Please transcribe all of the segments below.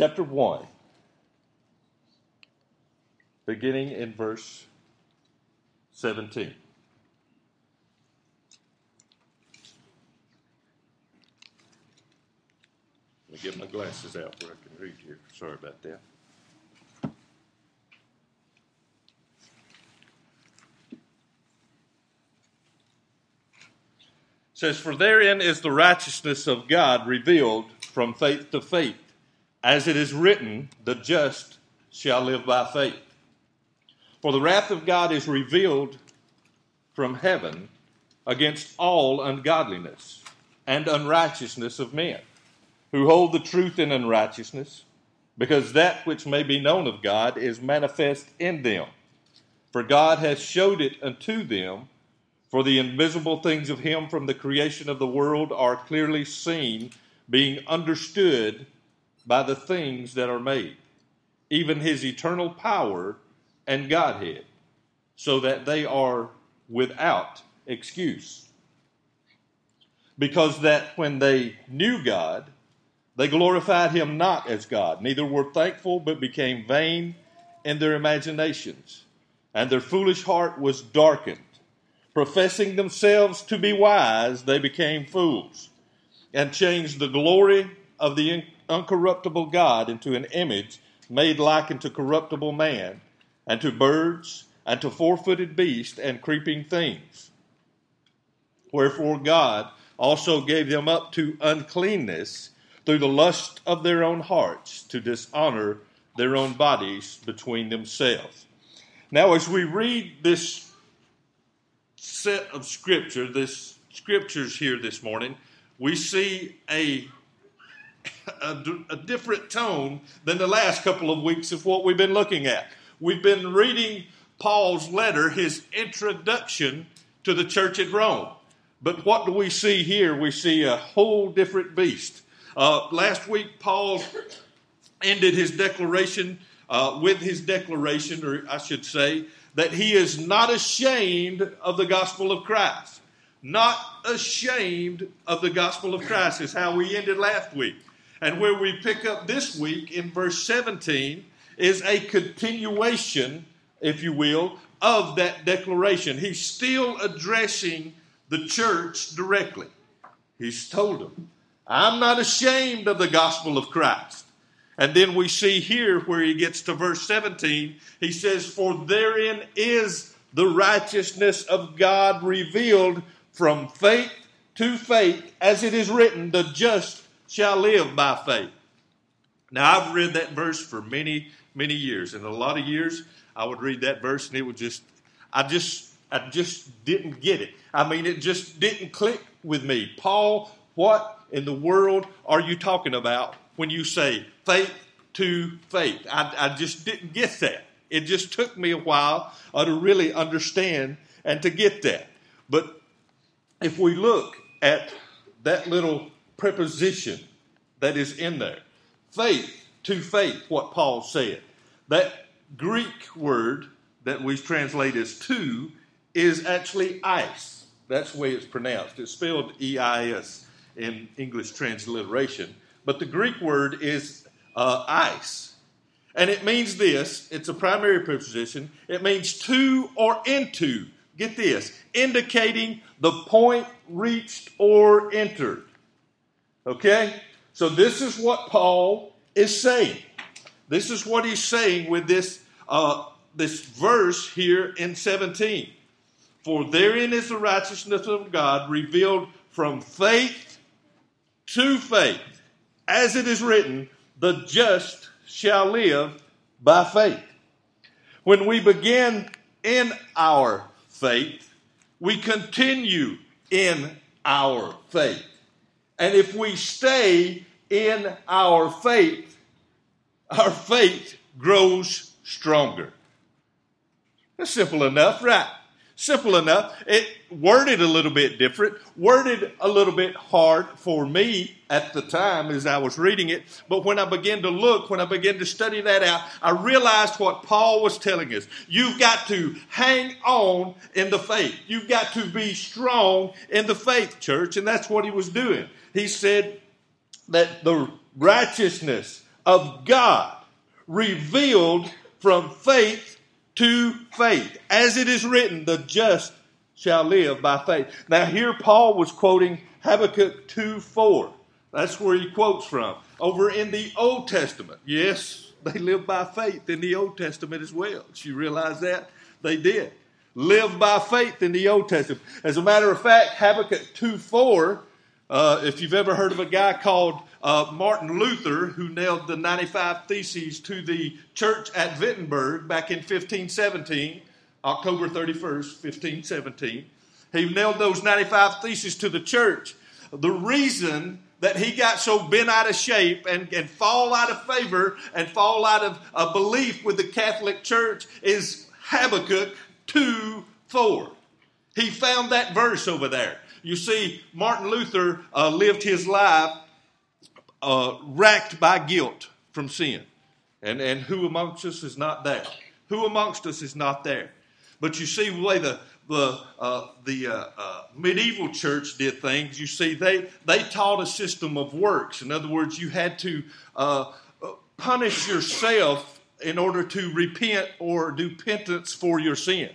chapter 1, beginning in verse 17. Let me get my glasses out where I can read here. Sorry about that. says, For therein is the righteousness of God revealed from faith to faith. As it is written, the just shall live by faith. For the wrath of God is revealed from heaven against all ungodliness and unrighteousness of men, who hold the truth in unrighteousness, because that which may be known of God is manifest in them. For God has showed it unto them for the invisible things of him from the creation of the world are clearly seen, being understood by the things that are made, even his eternal power and Godhead, so that they are without excuse. Because that when they knew God, they glorified him not as God, neither were thankful, but became vain in their imaginations, and their foolish heart was darkened. Professing themselves to be wise, they became fools and changed the glory of the uncorruptible God into an image made like unto corruptible man, and to birds, and to four footed beasts, and creeping things. Wherefore God also gave them up to uncleanness through the lust of their own hearts, to dishonor their own bodies between themselves. Now, as we read this set of scripture, this scriptures here this morning, we see a, a, a, different tone than the last couple of weeks of what we've been looking at. We've been reading Paul's letter, his introduction to the church at Rome. But what do we see here? We see a whole different beast. Uh, last week, Paul ended his declaration uh, with his declaration, or I should say, that he is not ashamed of the gospel of Christ. Not ashamed of the gospel of Christ is how we ended last week. And where we pick up this week in verse 17 is a continuation, if you will, of that declaration. He's still addressing the church directly. He's told them, I'm not ashamed of the gospel of Christ. And then we see here where he gets to verse 17, he says, For therein is the righteousness of God revealed from faith to faith, as it is written, the just shall live by faith. Now, I've read that verse for many, many years. And a lot of years, I would read that verse and it would just, I just, I just didn't get it. I mean, it just didn't click with me. Paul, what in the world are you talking about when you say faith to faith. I, I just didn't get that. It just took me a while uh, to really understand and to get that. But if we look at that little preposition that is in there, faith to faith, what Paul said, that Greek word that we translate as to is actually ice. That's the way it's pronounced. It's spelled E I S in English transliteration. But the Greek word is uh, eis. And it means this it's a primary preposition. It means to or into. Get this, indicating the point reached or entered. Okay? So this is what Paul is saying. This is what he's saying with this, uh, this verse here in 17. For therein is the righteousness of God revealed from faith to faith. As it is written, the just shall live by faith. When we begin in our faith, we continue in our faith. And if we stay in our faith, our faith grows stronger. That's simple enough, right? Simple enough. It worded a little bit different, worded a little bit hard for me at the time as I was reading it. But when I began to look, when I began to study that out, I realized what Paul was telling us. You've got to hang on in the faith. You've got to be strong in the faith, church. And that's what he was doing. He said that the righteousness of God revealed from faith to faith. As it is written, the just shall live by faith. Now, here Paul was quoting Habakkuk 2 4. That's where he quotes from. Over in the Old Testament. Yes, they lived by faith in the Old Testament as well. Did you realize that? They did. Live by faith in the Old Testament. As a matter of fact, Habakkuk 2 4, uh, if you've ever heard of a guy called uh, Martin Luther, who nailed the 95 Theses to the church at Wittenberg back in 1517, October 31st, 1517, he nailed those 95 Theses to the church. The reason that he got so bent out of shape and, and fall out of favor and fall out of a belief with the Catholic Church is Habakkuk 2 4. He found that verse over there. You see, Martin Luther uh, lived his life uh, racked by guilt from sin. And, and who amongst us is not there? Who amongst us is not there? But you see the way the, the, uh, the uh, uh, medieval church did things, you see, they, they taught a system of works. In other words, you had to uh, punish yourself in order to repent or do penance for your sins.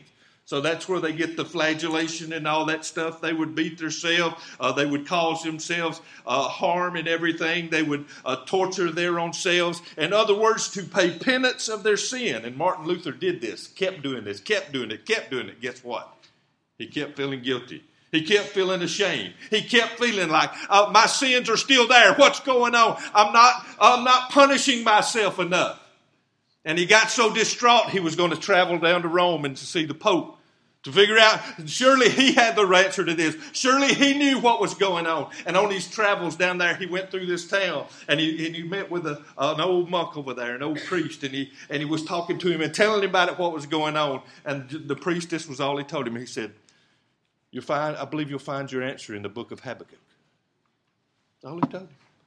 So that's where they get the flagellation and all that stuff. They would beat themselves. Uh, they would cause themselves uh, harm and everything. They would uh, torture their own selves. In other words, to pay penance of their sin. And Martin Luther did this, kept doing this, kept doing it, kept doing it. Guess what? He kept feeling guilty. He kept feeling ashamed. He kept feeling like uh, my sins are still there. What's going on? I'm not. I'm not punishing myself enough. And he got so distraught he was going to travel down to Rome and to see the Pope to figure out, surely he had the answer to this. Surely he knew what was going on. And on his travels down there, he went through this town and he, and he met with a, an old monk over there, an old priest, and he, and he was talking to him and telling him about it, what was going on. And the priest, this was all he told him. He said, You'll find, I believe you'll find your answer in the book of Habakkuk.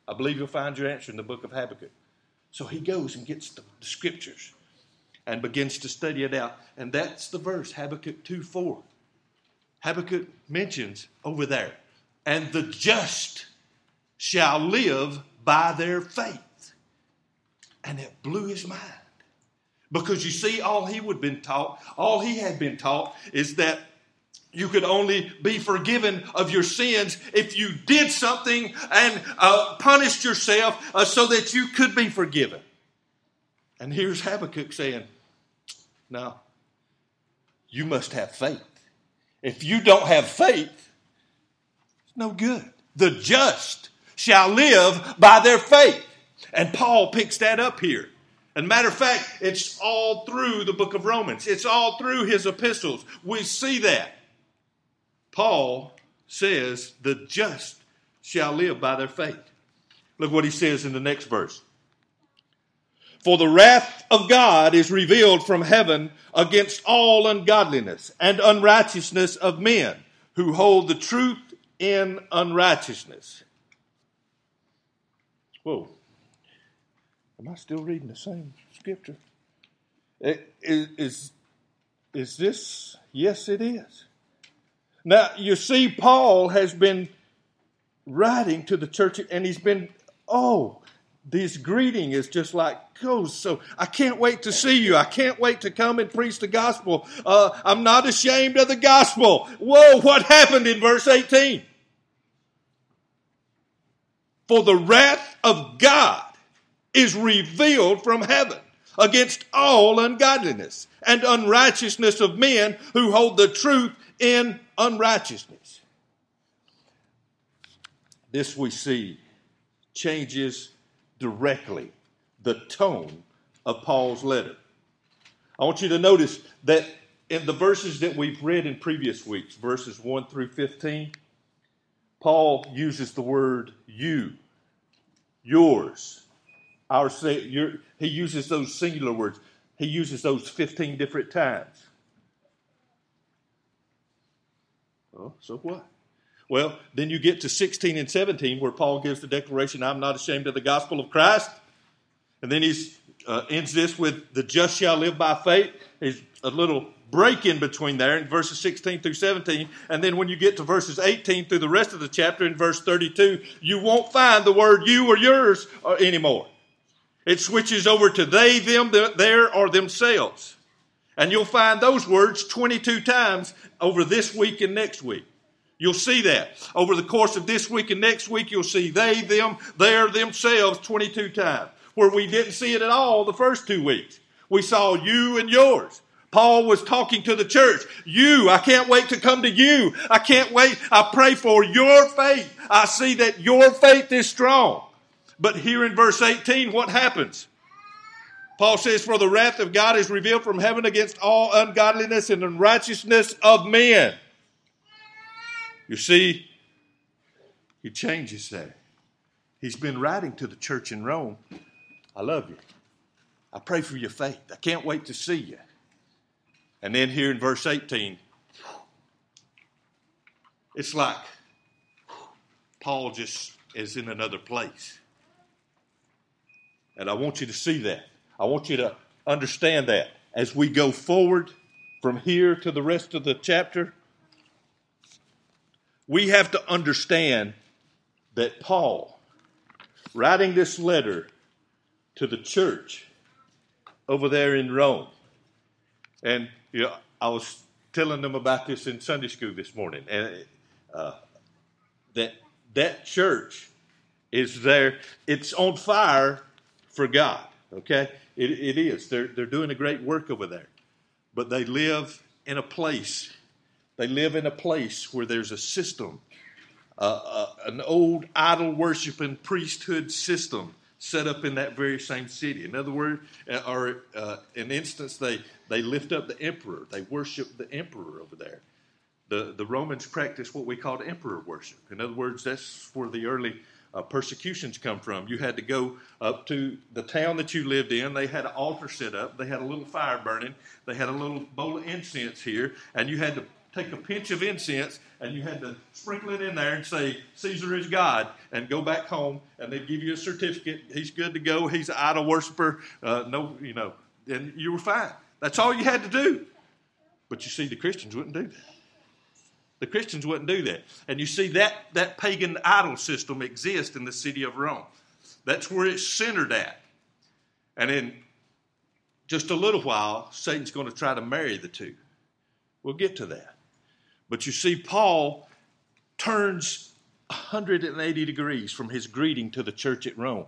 I believe you'll find your answer in the book of Habakkuk. So he goes and gets the, the scriptures and begins to study it out. And that's the verse, Habakkuk 2 4. Habakkuk mentions over there, and the just shall live by their faith. And it blew his mind. Because you see, all he would have been taught, all he had been taught is that you could only be forgiven of your sins if you did something and uh, punished yourself uh, so that you could be forgiven. And here's Habakkuk saying, no. You must have faith. If you don't have faith, it's no good. The just shall live by their faith. And Paul picks that up here. And matter of fact, it's all through the book of Romans. It's all through his epistles. We see that. Paul says, the just shall live by their faith. Look what he says in the next verse. For the wrath of God is revealed from heaven against all ungodliness and unrighteousness of men who hold the truth in unrighteousness. Whoa. Am I still reading the same scripture? Eh, is, is, is this? Yes, it is. Now, you see, Paul has been writing to the church and he's been, oh, this greeting is just like goes so i can't wait to see you. I can't wait to come and preach the gospel. Uh, i'm not ashamed of the gospel. Whoa what happened in verse 18 for the wrath of god is revealed from heaven against all ungodliness and unrighteousness of men who hold the truth in unrighteousness this we see changes directly the tone of Paul's letter. I want you to notice that in the verses that we've read in previous weeks, verses 1 through 15, Paul uses the word you, yours, our your, he uses those singular words. He uses those 15 different times. Oh, so what? Well, then you get to 16 and 17 where Paul gives the declaration, I'm not ashamed of the gospel of Christ. And then he uh, ends this with, the just shall live by faith. There's a little break in between there in verses 16 through 17. And then when you get to verses 18 through the rest of the chapter in verse 32, you won't find the word you or yours uh, anymore. It switches over to they, them, their, or themselves. And you'll find those words 22 times over this week and next week. You'll see that. Over the course of this week and next week, you'll see they, them, their, themselves 22 times. Where we didn't see it at all the first two weeks. We saw you and yours. Paul was talking to the church. You, I can't wait to come to you. I can't wait. I pray for your faith. I see that your faith is strong. But here in verse 18, what happens? Paul says, For the wrath of God is revealed from heaven against all ungodliness and unrighteousness of men. You see, he changes that. He's been writing to the church in Rome. I love you. I pray for your faith. I can't wait to see you. And then here in verse 18, it's like Paul just is in another place. And I want you to see that. I want you to understand that as we go forward from here to the rest of the chapter. We have to understand that Paul, writing this letter to the church over there in Rome, and you know, I was telling them about this in Sunday school this morning, and uh, that that church is there. It's on fire for God. Okay, it, it is. They're they're doing a great work over there, but they live in a place. They live in a place where there's a system, uh, uh, an old idol worshiping priesthood system set up in that very same city. In other words, uh, or uh, in instance, they they lift up the emperor. They worship the emperor over there. The, the Romans practiced what we called emperor worship. In other words, that's where the early uh, persecutions come from. You had to go up to the town that you lived in. They had an altar set up. They had a little fire burning. They had a little bowl of incense here, and you had to take a pinch of incense and you had to sprinkle it in there and say, Caesar is God, and go back home, and they'd give you a certificate. He's good to go. He's an idol worshiper. Uh, no, you know, and you were fine. That's all you had to do. But you see, the Christians wouldn't do that. The Christians wouldn't do that. And you see, that, that pagan idol system exists in the city of Rome. That's where it's centered at. And in just a little while, Satan's going to try to marry the two. We'll get to that. But you see, Paul turns 180 degrees from his greeting to the church at Rome.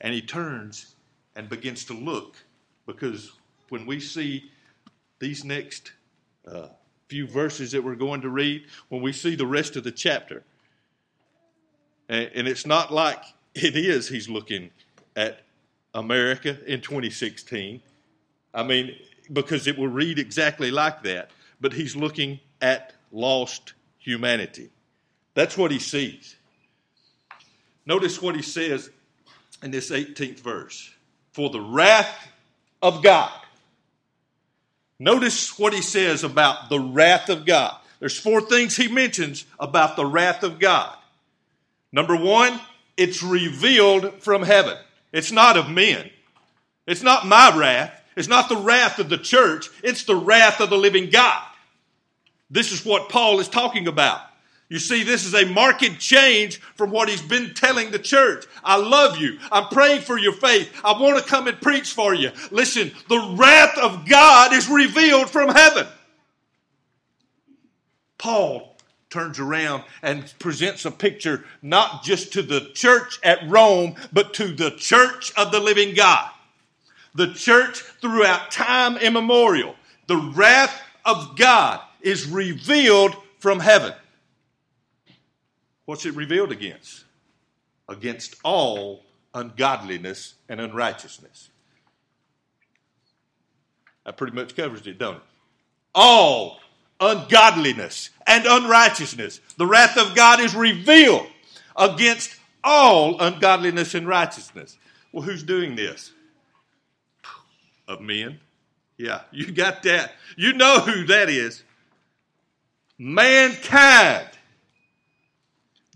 And he turns and begins to look because when we see these next uh, few verses that we're going to read, when we see the rest of the chapter, and, it's not like it is he's looking at America in 2016. I mean, because it will read exactly like that, but he's looking at lost humanity. That's what he sees. Notice what he says in this 18th verse For the wrath of God Notice what he says about the wrath of God. There's four things he mentions about the wrath of God. Number one, it's revealed from heaven. It's not of men. It's not my wrath. It's not the wrath of the church. It's the wrath of the living God. This is what Paul is talking about. You see, this is a marked change from what he's been telling the church. I love you. I'm praying for your faith. I want to come and preach for you. Listen, the wrath of God is revealed from heaven. Paul turns around and presents a picture not just to the church at Rome, but to the church of the living God. The church throughout time immemorial. The wrath of God is revealed from heaven. What's it revealed against? Against all ungodliness and unrighteousness. That pretty much covers it, don't it? All ungodliness and unrighteousness. The wrath of God is revealed against all ungodliness and righteousness. Well, who's doing this? Of men. Yeah, you got that. You know who that is. Mankind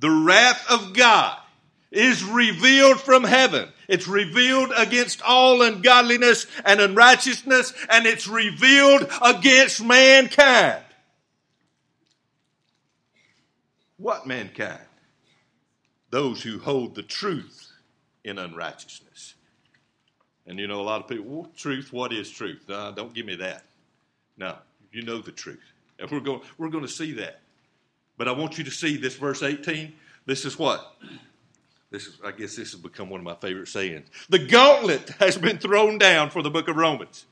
the wrath of God is revealed from heaven. It's revealed against all ungodliness and unrighteousness, and it's revealed against mankind. What mankind? Those who hold the truth in unrighteousness. And you know, a lot of people, truth, what is truth? No, don't give me that. No, you know the truth. And we're going, we're going to see that. But I want you to see this verse 18. This is what? This is, I guess this has become one of my favorite sayings. The gauntlet has been thrown down for the book of Romans.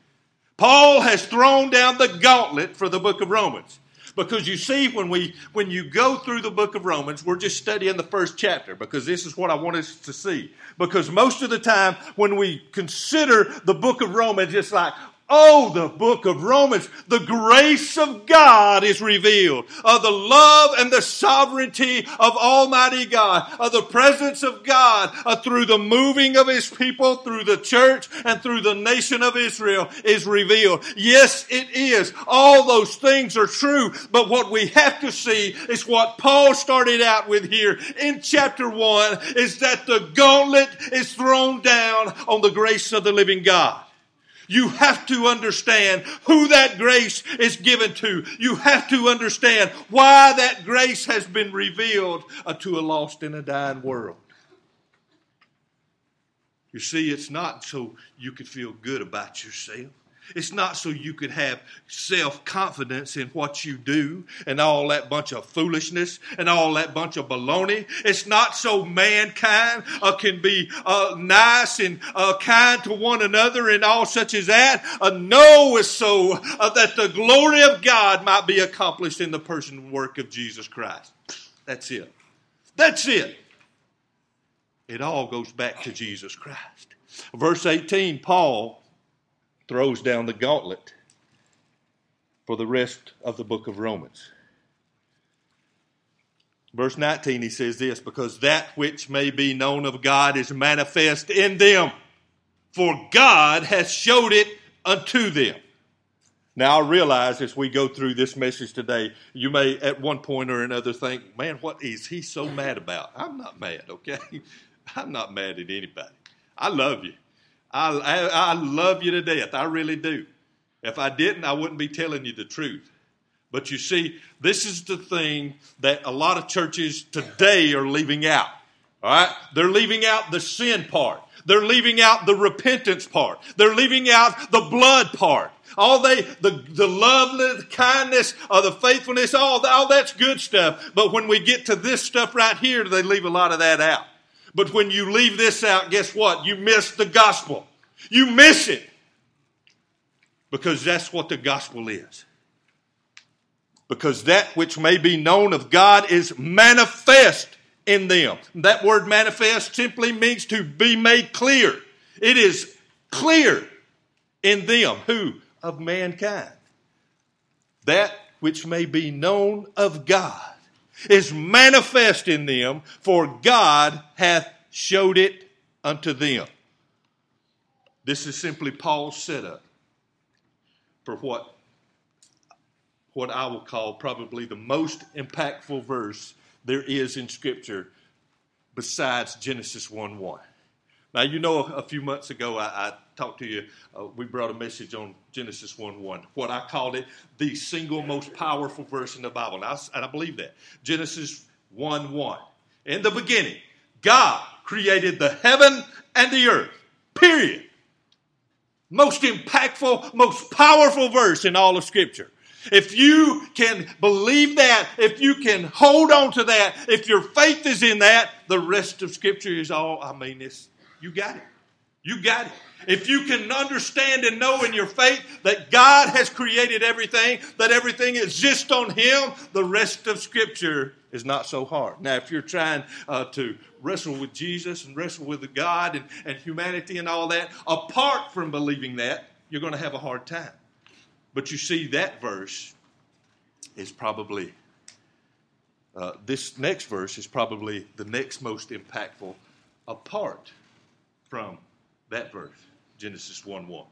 Paul has thrown down the gauntlet for the book of Romans. Because you see, when we when you go through the book of Romans, we're just studying the first chapter because this is what I want us to see. Because most of the time, when we consider the book of Romans, it's like, Oh, the book of Romans, the grace of God is revealed, of the love and the sovereignty of Almighty God, of the presence of God uh, through the moving of His people, through the church, and through the nation of Israel is revealed. Yes, it is. All those things are true, but what we have to see is what Paul started out with here in chapter one, is that the gauntlet is thrown down on the grace of the living God. You have to understand who that grace is given to. You have to understand why that grace has been revealed to a lost and a dying world. You see, it's not so you could feel good about yourself. It's not so you could have self confidence in what you do and all that bunch of foolishness and all that bunch of baloney. It's not so mankind uh, can be uh, nice and uh, kind to one another and all such as that. Uh, no, it's so uh, that the glory of God might be accomplished in the person and work of Jesus Christ. That's it. That's it. It all goes back to Jesus Christ. Verse 18, Paul throws down the gauntlet for the rest of the book of Romans. Verse 19, he says this because that which may be known of God is manifest in them, for God has showed it unto them. Now, I realize as we go through this message today, you may at one point or another think, man, what is he so mad about? I'm not mad, okay? I'm not mad at anybody. I love you. I, I, I love you to death. I really do. If I didn't, I wouldn't be telling you the truth. But you see, this is the thing that a lot of churches today are leaving out. All right? They're leaving out the sin part. They're leaving out the repentance part. They're leaving out the blood part. All they, the, the love, the kindness, or the faithfulness, all, all that's good stuff. But when we get to this stuff right here, they leave a lot of that out. But when you leave this out, guess what? You miss the gospel. You miss it. Because that's what the gospel is. Because that which may be known of God is manifest in them. That word manifest simply means to be made clear. It is clear in them. Who? Of mankind. That which may be known of God is manifest in them, for God hath showed it unto them. This is simply Paul's setup for what, what I will call probably the most impactful verse there is in Scripture besides Genesis 1 1. Now, you know, a few months ago, I, I talked to you, uh, we brought a message on Genesis 1 1, what I called it the single most powerful verse in the Bible. And I, and I believe that. Genesis 1 1. In the beginning, God created the heaven and the earth, period. Most impactful, most powerful verse in all of Scripture. If you can believe that, if you can hold on to that, if your faith is in that, the rest of Scripture is all, I mean, it's you got it. You got it. If you can understand and know in your faith that God has created everything, that everything exists on Him, the rest of Scripture is not so hard. Now, if you're trying uh, to wrestle with Jesus and wrestle with God and, and humanity and all that, apart from believing that, you're going to have a hard time. But you see, that verse is probably, uh, this next verse is probably the next most impactful apart from that verse, Genesis 1 1.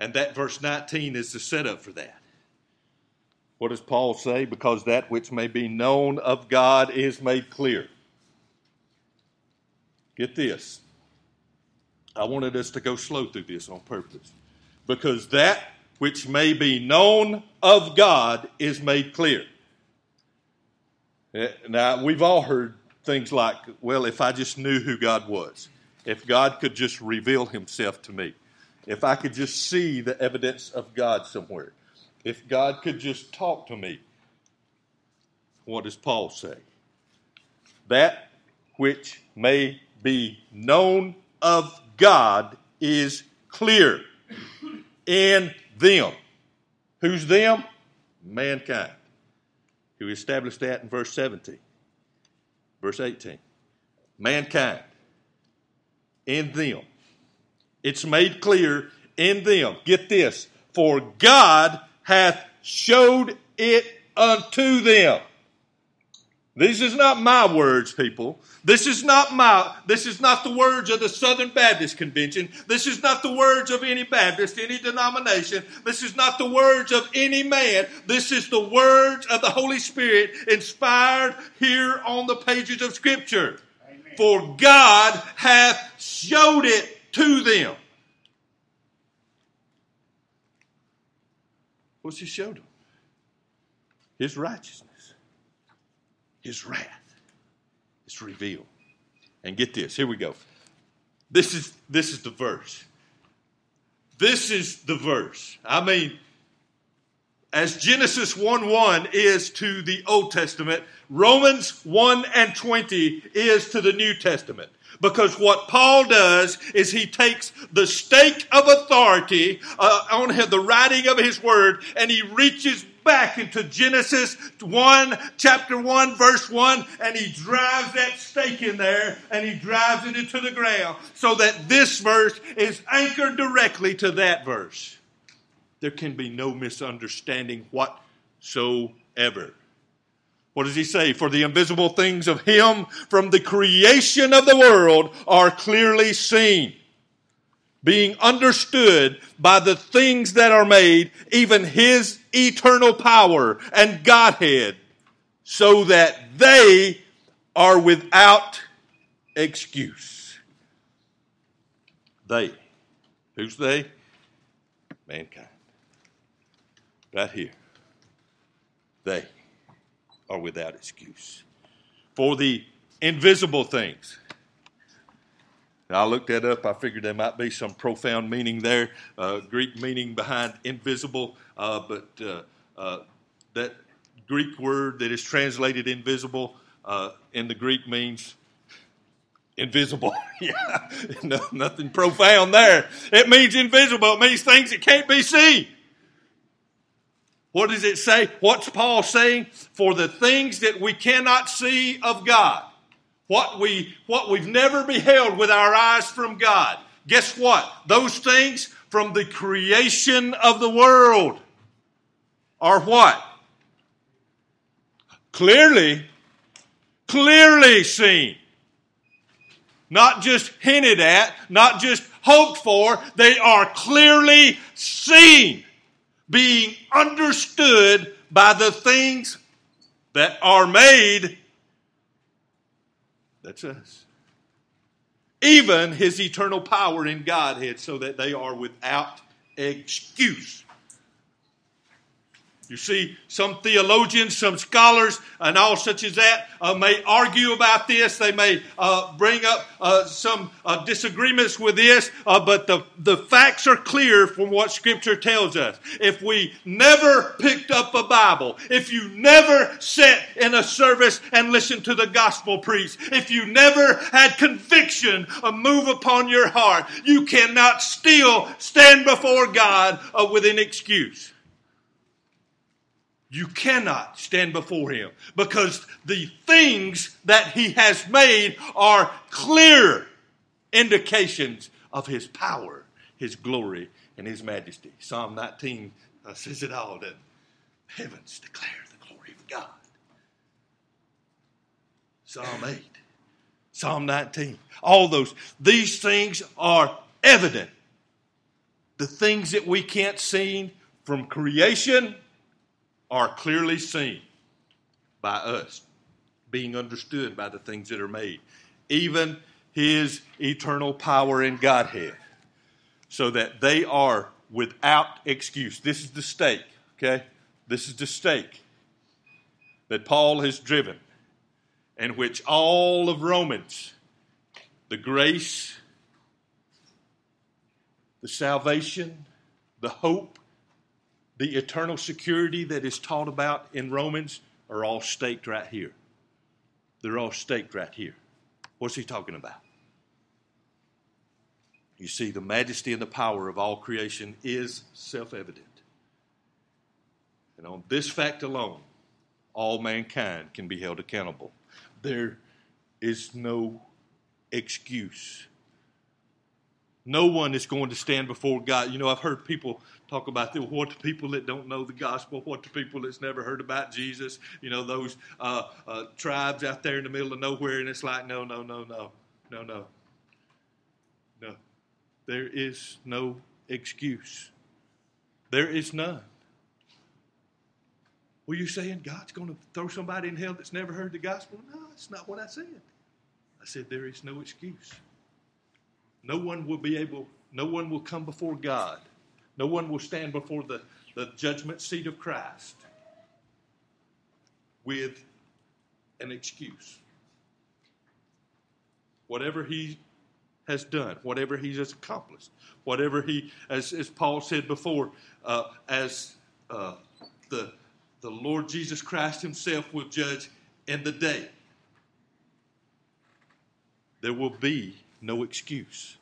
And that verse 19 is the setup for that. What does Paul say? Because that which may be known of God is made clear. Get this. I wanted us to go slow through this on purpose. Because that which may be known of God is made clear. Eh, now, we've all heard things like, well, if I just knew who God was. If God could just reveal himself to me, if I could just see the evidence of God somewhere, if God could just talk to me, what does Paul say? That which may be known of God is clear in them. Who's them? Mankind. Who established that in verse 17. Verse 18. Mankind. In them. It's made clear in them. Get this. For God hath showed it unto them. This is not my words, people. This is not my, this is not the words of the Southern Baptist Convention. This is not the words of any Baptist, any denomination. This is not the words of any man. This is the words of the Holy Spirit inspired here on the pages of Scripture. For God hath showed it to them. What's He showed them? His righteousness. His wrath is revealed. And get this, here we go. This is this is the verse. This is the verse. I mean, as Genesis 1 1 is to the Old Testament, Romans 1 and 20 is to the New Testament. Because what Paul does is he takes the stake of authority uh, on the writing of his word and he reaches back into Genesis 1, chapter 1, verse 1, and he drives that stake in there and he drives it into the ground so that this verse is anchored directly to that verse. There can be no misunderstanding whatsoever. What does he say? For the invisible things of him from the creation of the world are clearly seen being understood by the things that are made, even his eternal power and Godhead, so that they are without excuse. They. Who's they? Mankind. Right here. They are without excuse. For the invisible things I looked that up. I figured there might be some profound meaning there, uh, Greek meaning behind invisible. Uh, but uh, uh that Greek word that is translated invisible uh, in the Greek means invisible. yeah, no, nothing profound there. It means invisible. It means things that can't be seen. What does it say? What's Paul saying? For the things that we cannot see of God what, we, what we've never beheld with our eyes from God. Guess what? Those things from the creation of the world are what? Clearly, clearly seen. Not just hinted at, not just hoped for, they are clearly seen, being understood by the things that are made that's us. Even his eternal power in Godhead, so that they are without excuse. You see, some theologians, some scholars, and all such as that uh, may argue about this. They may uh, bring up uh, some uh, disagreements with this, uh, but the, the facts are clear from what Scripture tells us. If we never picked up a Bible, if you never sat in a service and listened to the gospel preached, if you never had conviction move upon your heart, you cannot still stand before God uh, with an excuse. You cannot stand before him because the things that he has made are clear indications of his power, his glory, and his majesty. Psalm 19 uh, says it all that heavens declare the glory of God. Psalm 8, Psalm 19, all those. These things are evident. The things that we can't see from creation are clearly seen by us, being understood by the things that are made, even his eternal power in Godhead, so that they are without excuse. This is the stake, okay? This is the stake that Paul has driven, in which all of Romans, the grace the salvation, the hope, the eternal security that is taught about in Romans are all staked right here. They're all staked right here. What's he talking about? You see, the majesty and the power of all creation is self evident. And on this fact alone, all mankind can be held accountable. There is no excuse. No one is going to stand before God. You know, I've heard people talk about the, what the people that don't know the gospel, what the people that's never heard about Jesus, you know, those uh, uh, tribes out there in the middle of nowhere, and it's like, no, no, no, no, no, no. No. There is no excuse. There is none. Were you saying God's going to throw somebody in hell that's never heard the gospel? No, that's not what I said. I said there is no excuse. No one will be able, no one will come before God. No one will stand before the, the judgment seat of Christ with an excuse. Whatever he has done, whatever he has accomplished, whatever he, as, as Paul said before, uh, as uh, the the Lord Jesus Christ Himself will judge in the day. There will be no excuse.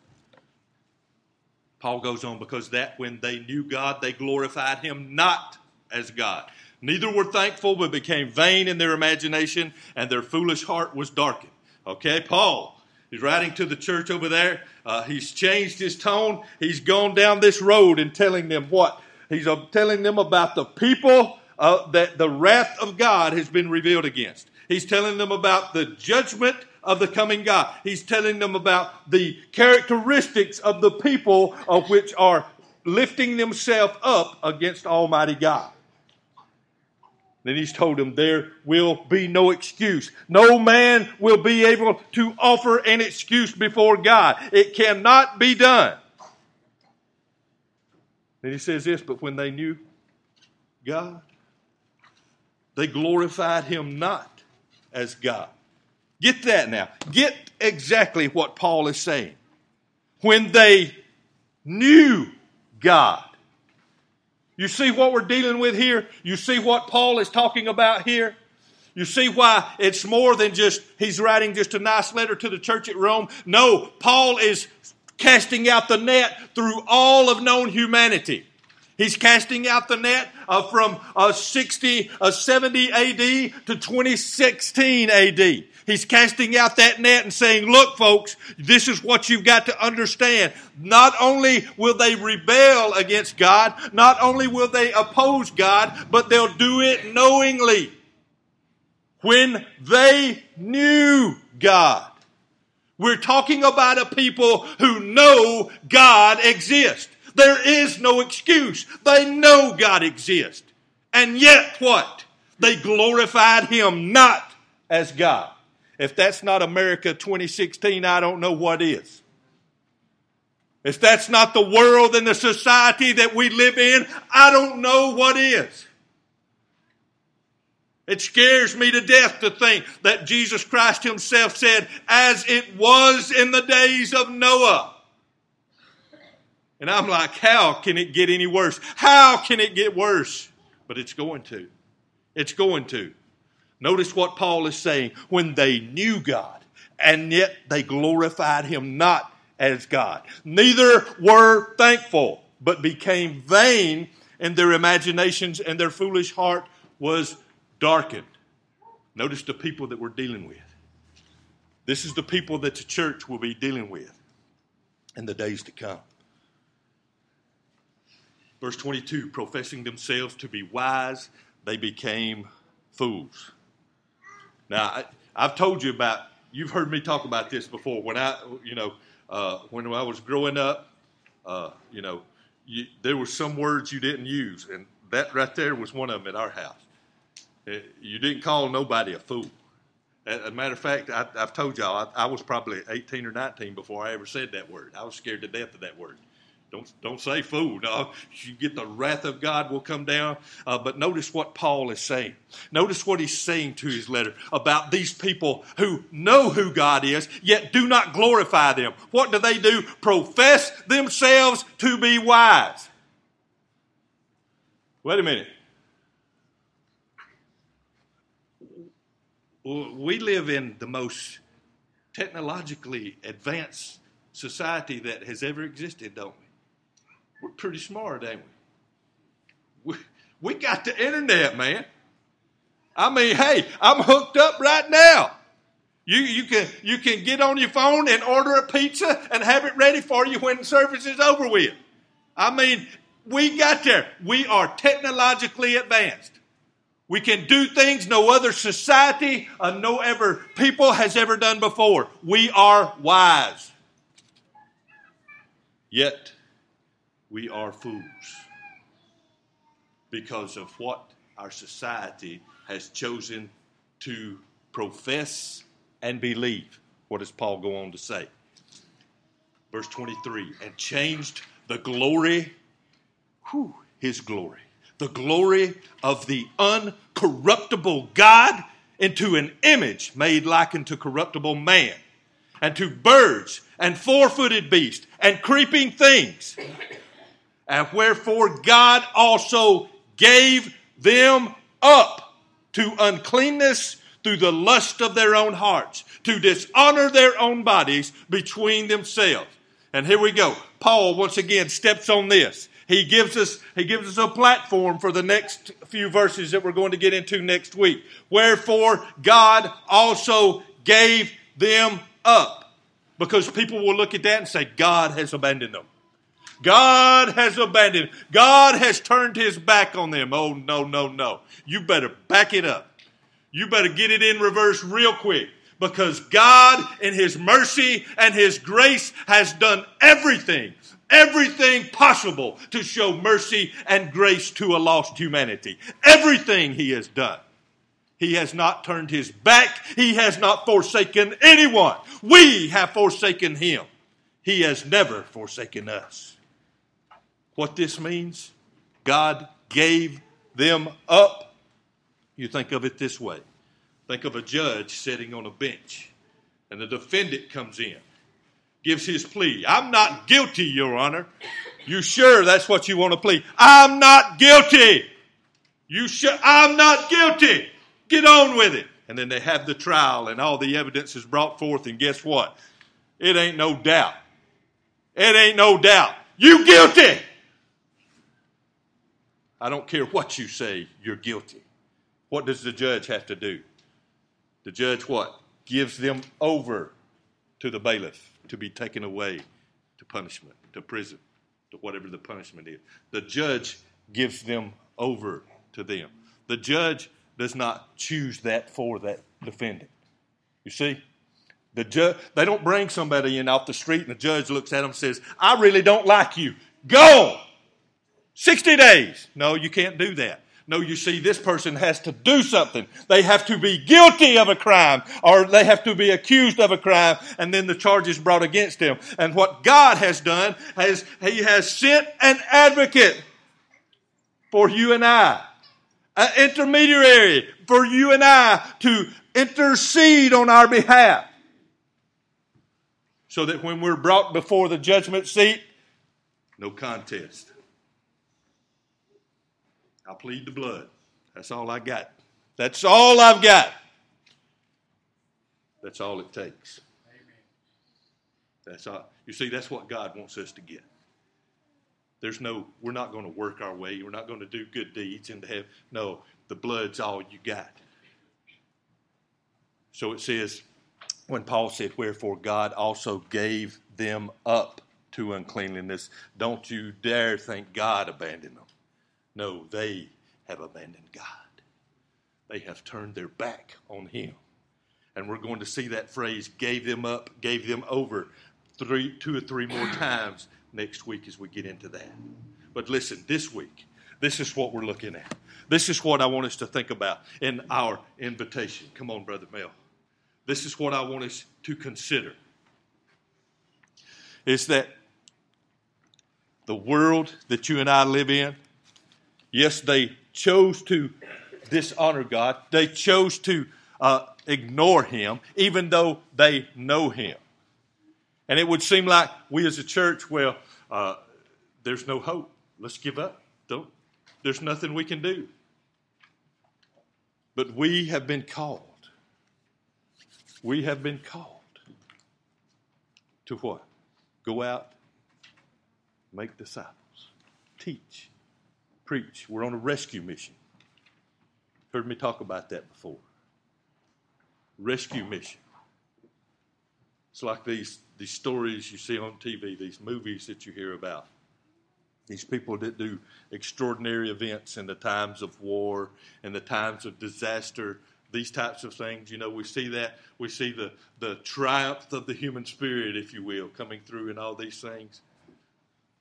Paul goes on, because that when they knew God, they glorified Him not as God. Neither were thankful, but became vain in their imagination, and their foolish heart was darkened. Okay, Paul. He's writing to the church over there. Uh, he's changed his tone. He's gone down this road and telling them what? He's uh, telling them about the people uh, that the wrath of God has been revealed against. He's telling them about the judgment of the coming God. He's telling them about the characteristics of the people of which are lifting themselves up against Almighty God. Then he's told them there will be no excuse. No man will be able to offer an excuse before God. It cannot be done. Then he says this, but when they knew God, they glorified him not as God. Get that now. Get exactly what Paul is saying. When they knew God. You see what we're dealing with here? You see what Paul is talking about here? You see why it's more than just he's writing just a nice letter to the church at Rome? No, Paul is casting out the net through all of known humanity. He's casting out the net uh, from uh, 60, uh, 70 AD to 2016 AD. He's casting out that net and saying, look, folks, this is what you've got to understand. Not only will they rebel against God, not only will they oppose God, but they'll do it knowingly. When they knew God. We're talking about a people who know God exists. There is no excuse. They know God exists. And yet what? They glorified Him not as God. If that's not America 2016, I don't know what is. If that's not the world and the society that we live in, I don't know what is. It scares me to death to think that Jesus Christ Himself said, as it was in the days of Noah. And I'm like, how can it get any worse? How can it get worse? But it's going to. It's going to. Notice what Paul is saying. When they knew God, and yet they glorified him not as God. Neither were thankful, but became vain in their imaginations, and their foolish heart was darkened. Notice the people that we're dealing with. This is the people that the church will be dealing with in the days to come. Verse 22 professing themselves to be wise, they became fools. Now, I, have told you about, you've heard me talk about this before. When I, you know, uh, when I was growing up, uh, you know, you, there were some words you didn't use, and that right there was one of them at our house. Uh, you didn't call nobody a fool. As a matter of fact, I, have told y'all I, I, was probably 18 or 19 before I ever said that word. I was scared to death of that word. Don't, don't say fool. No, you get the wrath of God will come down. Uh, but notice what Paul is saying. Notice what he's saying to his letter about these people who know who God is, yet do not glorify them. What do they do? Profess themselves to be wise. Wait a minute. We live in the most technologically advanced society that has ever existed, don't we? We're pretty smart, ain't we? We, we got the internet, man. I mean, hey, I'm hooked up right now. You, you, can, you can get on your phone and order a pizza and have it ready for you when service is over with. I mean, we got there. We are technologically advanced. We can do things no other society, uh, no ever people has ever done before. We are wise. Yet, we are fools because of what our society has chosen to profess and believe. What does Paul go on to say? Verse 23 and changed the glory, whew, his glory, the glory of the uncorruptible God into an image made like unto corruptible man, and to birds and four footed beasts and creeping things. And wherefore God also gave them up to uncleanness through the lust of their own hearts, to dishonor their own bodies between themselves. And here we go. Paul once again steps on this. He gives us he gives us a platform for the next few verses that we're going to get into next week. Wherefore God also gave them up because people will look at that and say, God has abandoned them. God has abandoned. God has turned his back on them. Oh, no, no, no. You better back it up. You better get it in reverse real quick because God, in his mercy and his grace, has done everything, everything possible to show mercy and grace to a lost humanity. Everything he has done. He has not turned his back. He has not forsaken anyone. We have forsaken him. He has never forsaken us. What this means, God gave them up. You think of it this way think of a judge sitting on a bench, and the defendant comes in, gives his plea. I'm not guilty, Your Honor. You sure that's what you want to plead? I'm not guilty. You sure? I'm not guilty. Get on with it. And then they have the trial, and all the evidence is brought forth, and guess what? It ain't no doubt. It ain't no doubt. You guilty. I don't care what you say, you're guilty. What does the judge have to do? The judge what? Gives them over to the bailiff to be taken away to punishment, to prison, to whatever the punishment is. The judge gives them over to them. The judge does not choose that for that defendant. You see? The ju- they don't bring somebody in off the street and the judge looks at them and says, I really don't like you. Go! 60 days. No, you can't do that. No, you see, this person has to do something. They have to be guilty of a crime or they have to be accused of a crime and then the charge is brought against them. And what God has done is He has sent an advocate for you and I an intermediary for you and I to intercede on our behalf. So that when we're brought before the judgment seat, no contest. I plead the blood. That's all I got. That's all I've got. That's all it takes. Amen. That's all. You see, that's what God wants us to get. There's no, we're not going to work our way. We're not going to do good deeds into heaven. No, the blood's all you got. So it says, when Paul said, Wherefore God also gave them up to uncleanliness, don't you dare think God abandoned them. No, they have abandoned God. They have turned their back on Him. And we're going to see that phrase, gave them up, gave them over, three, two or three more times next week as we get into that. But listen, this week, this is what we're looking at. This is what I want us to think about in our invitation. Come on, Brother Mel. This is what I want us to consider. Is that the world that you and I live in, yes, they chose to dishonor God. They chose to uh, ignore Him, even though they know Him. And it would seem like we as a church, well, uh, there's no hope. Let's give up. Don't. There's nothing we can do. But we have been called. We have been called to what? Go out, make disciples, teach, preach. We're on a rescue mission. Heard me talk about that before. Rescue mission. It's like these, these stories you see on TV, these movies that you hear about. These people that do extraordinary events in the times of war, in the times of disaster, these types of things. You know, we see that. We see the, the triumph of the human spirit, if you will, coming through in all these things.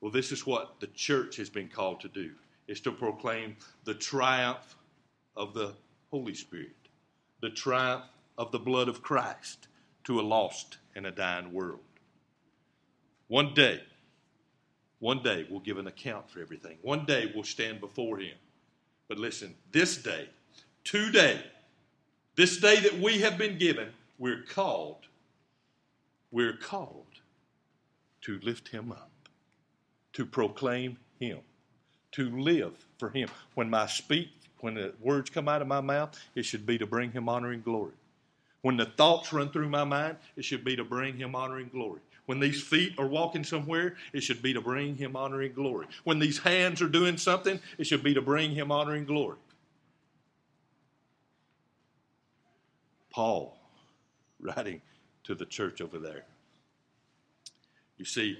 Well, this is what the church has been called to do, is to proclaim the triumph of the Holy Spirit, the triumph of the blood of Christ to a lost and a dying world. One day, one day we'll give an account for everything. One day we'll stand before Him. But listen, this day, today, this day that we have been given, we're called, we're called to lift Him up, to proclaim Him, to live for Him. When my speech, when the words come out of my mouth, it should be to bring Him honor and glory. When the thoughts run through my mind, it should be to bring Him honor and glory. When these feet are walking somewhere, it should be to bring him honor and glory. When these hands are doing something, it should be to bring him honor and glory. Paul, writing to the church over there, you see,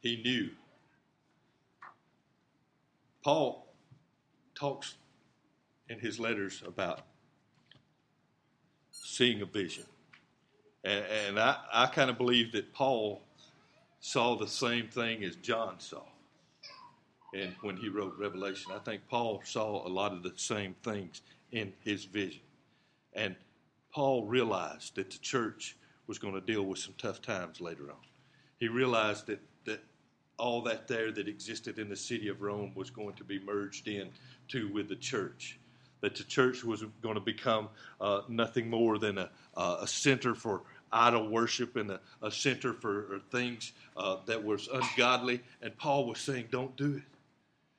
he knew. Paul talks in his letters about seeing a vision. And, and I, I kind of believe that Paul saw the same thing as John saw. And when he wrote Revelation, I think Paul saw a lot of the same things in his vision. And Paul realized that the church was going to deal with some tough times later on. He realized that, that all that there that existed in the city of Rome was going to be merged in to with the church. That the church was going to become uh, nothing more than a, uh, a center for idol worship and a, a center for things uh, that was ungodly. And Paul was saying, don't do it.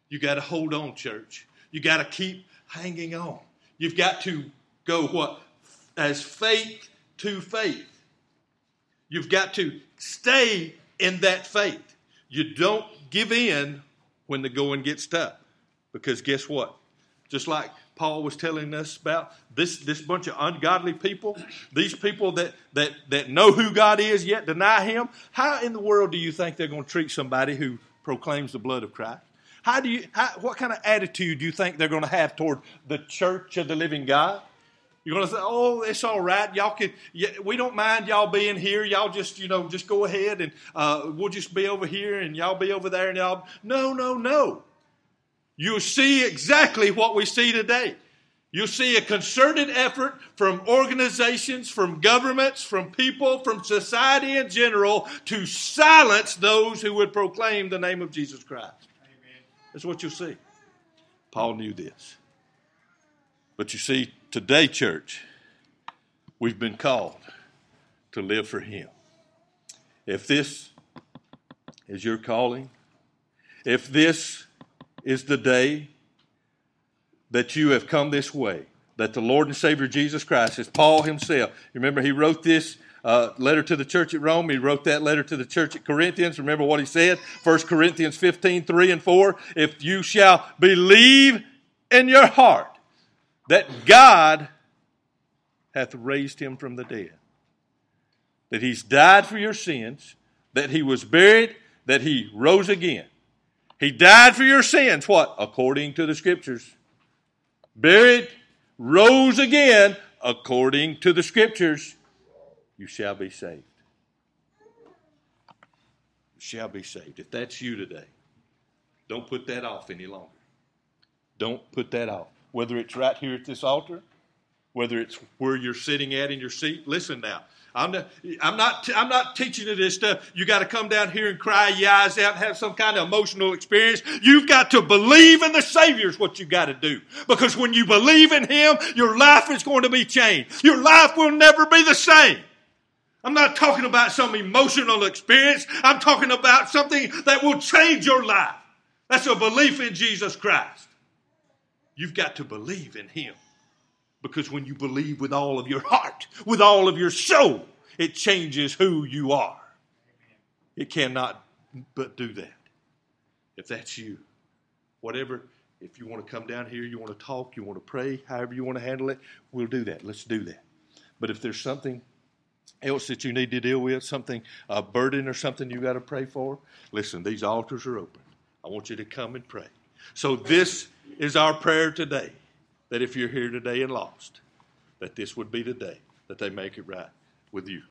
You got to hold on, church. You got to keep hanging on. You've got to go what? As faith to faith. You've got to stay in that faith. You don't give in when the going gets tough. Because guess what? Just like Paul was telling us about this, this bunch of ungodly people, these people that, that, that know who God is yet deny him. How in the world do you think they're going to treat somebody who proclaims the blood of Christ? How do you, how, what kind of attitude do you think they're going to have toward the church of the living God? You're going to say, "Oh, it's all right. Y'all can. We don't mind y'all being here. Y'all just, you know, just go ahead and uh, we'll just be over here, and y'all be over there, and y'all." No, no, no. You'll see exactly what we see today. You'll see a concerted effort from organizations, from governments, from people, from society in general to silence those who would proclaim the name of Jesus Christ. Amen. That's what you'll see. Paul knew this. But you see, today, church, we've been called to live for Him. If this is your calling, if this is the day that you have come this way, that the Lord and Savior Jesus Christ, as Paul himself, remember he wrote this uh, letter to the church at Rome. He wrote that letter to the church at Corinthians. Remember what he said? 1 Corinthians 15, 3 and 4. If you shall believe in your heart that God hath raised him from the dead, that he's died for your sins, that he was buried, that he rose again, he died for your sins. What? According to the scriptures. Buried, rose again, according to the scriptures. You shall be saved. You shall be saved. If that's you today, don't put that off any longer. Don't put that off. Whether it's right here at this altar whether it's where you're sitting at in your seat. Listen now. I'm not, I'm not, I'm not teaching you this stuff. You got to come down here and cry your eyes out and have some kind of emotional experience. You've got to believe in the Savior is what you got to do. Because when you believe in Him, your life is going to be changed. Your life will never be the same. I'm not talking about some emotional experience. I'm talking about something that will change your life. That's a belief in Jesus Christ. You've got to believe in Him. Because when you believe with all of your heart, with all of your soul, it changes who you are. It cannot but do that. If that's you, whatever, if you want to come down here, you want to talk, you want to pray, however you want to handle it, we'll do that. Let's do that. But if there's something else that you need to deal with, something, a burden or something you got to pray for, listen, these altars are open. I want you to come and pray. So, this is our prayer today that if you're here today and lost, that this would be the day that they make it right with you.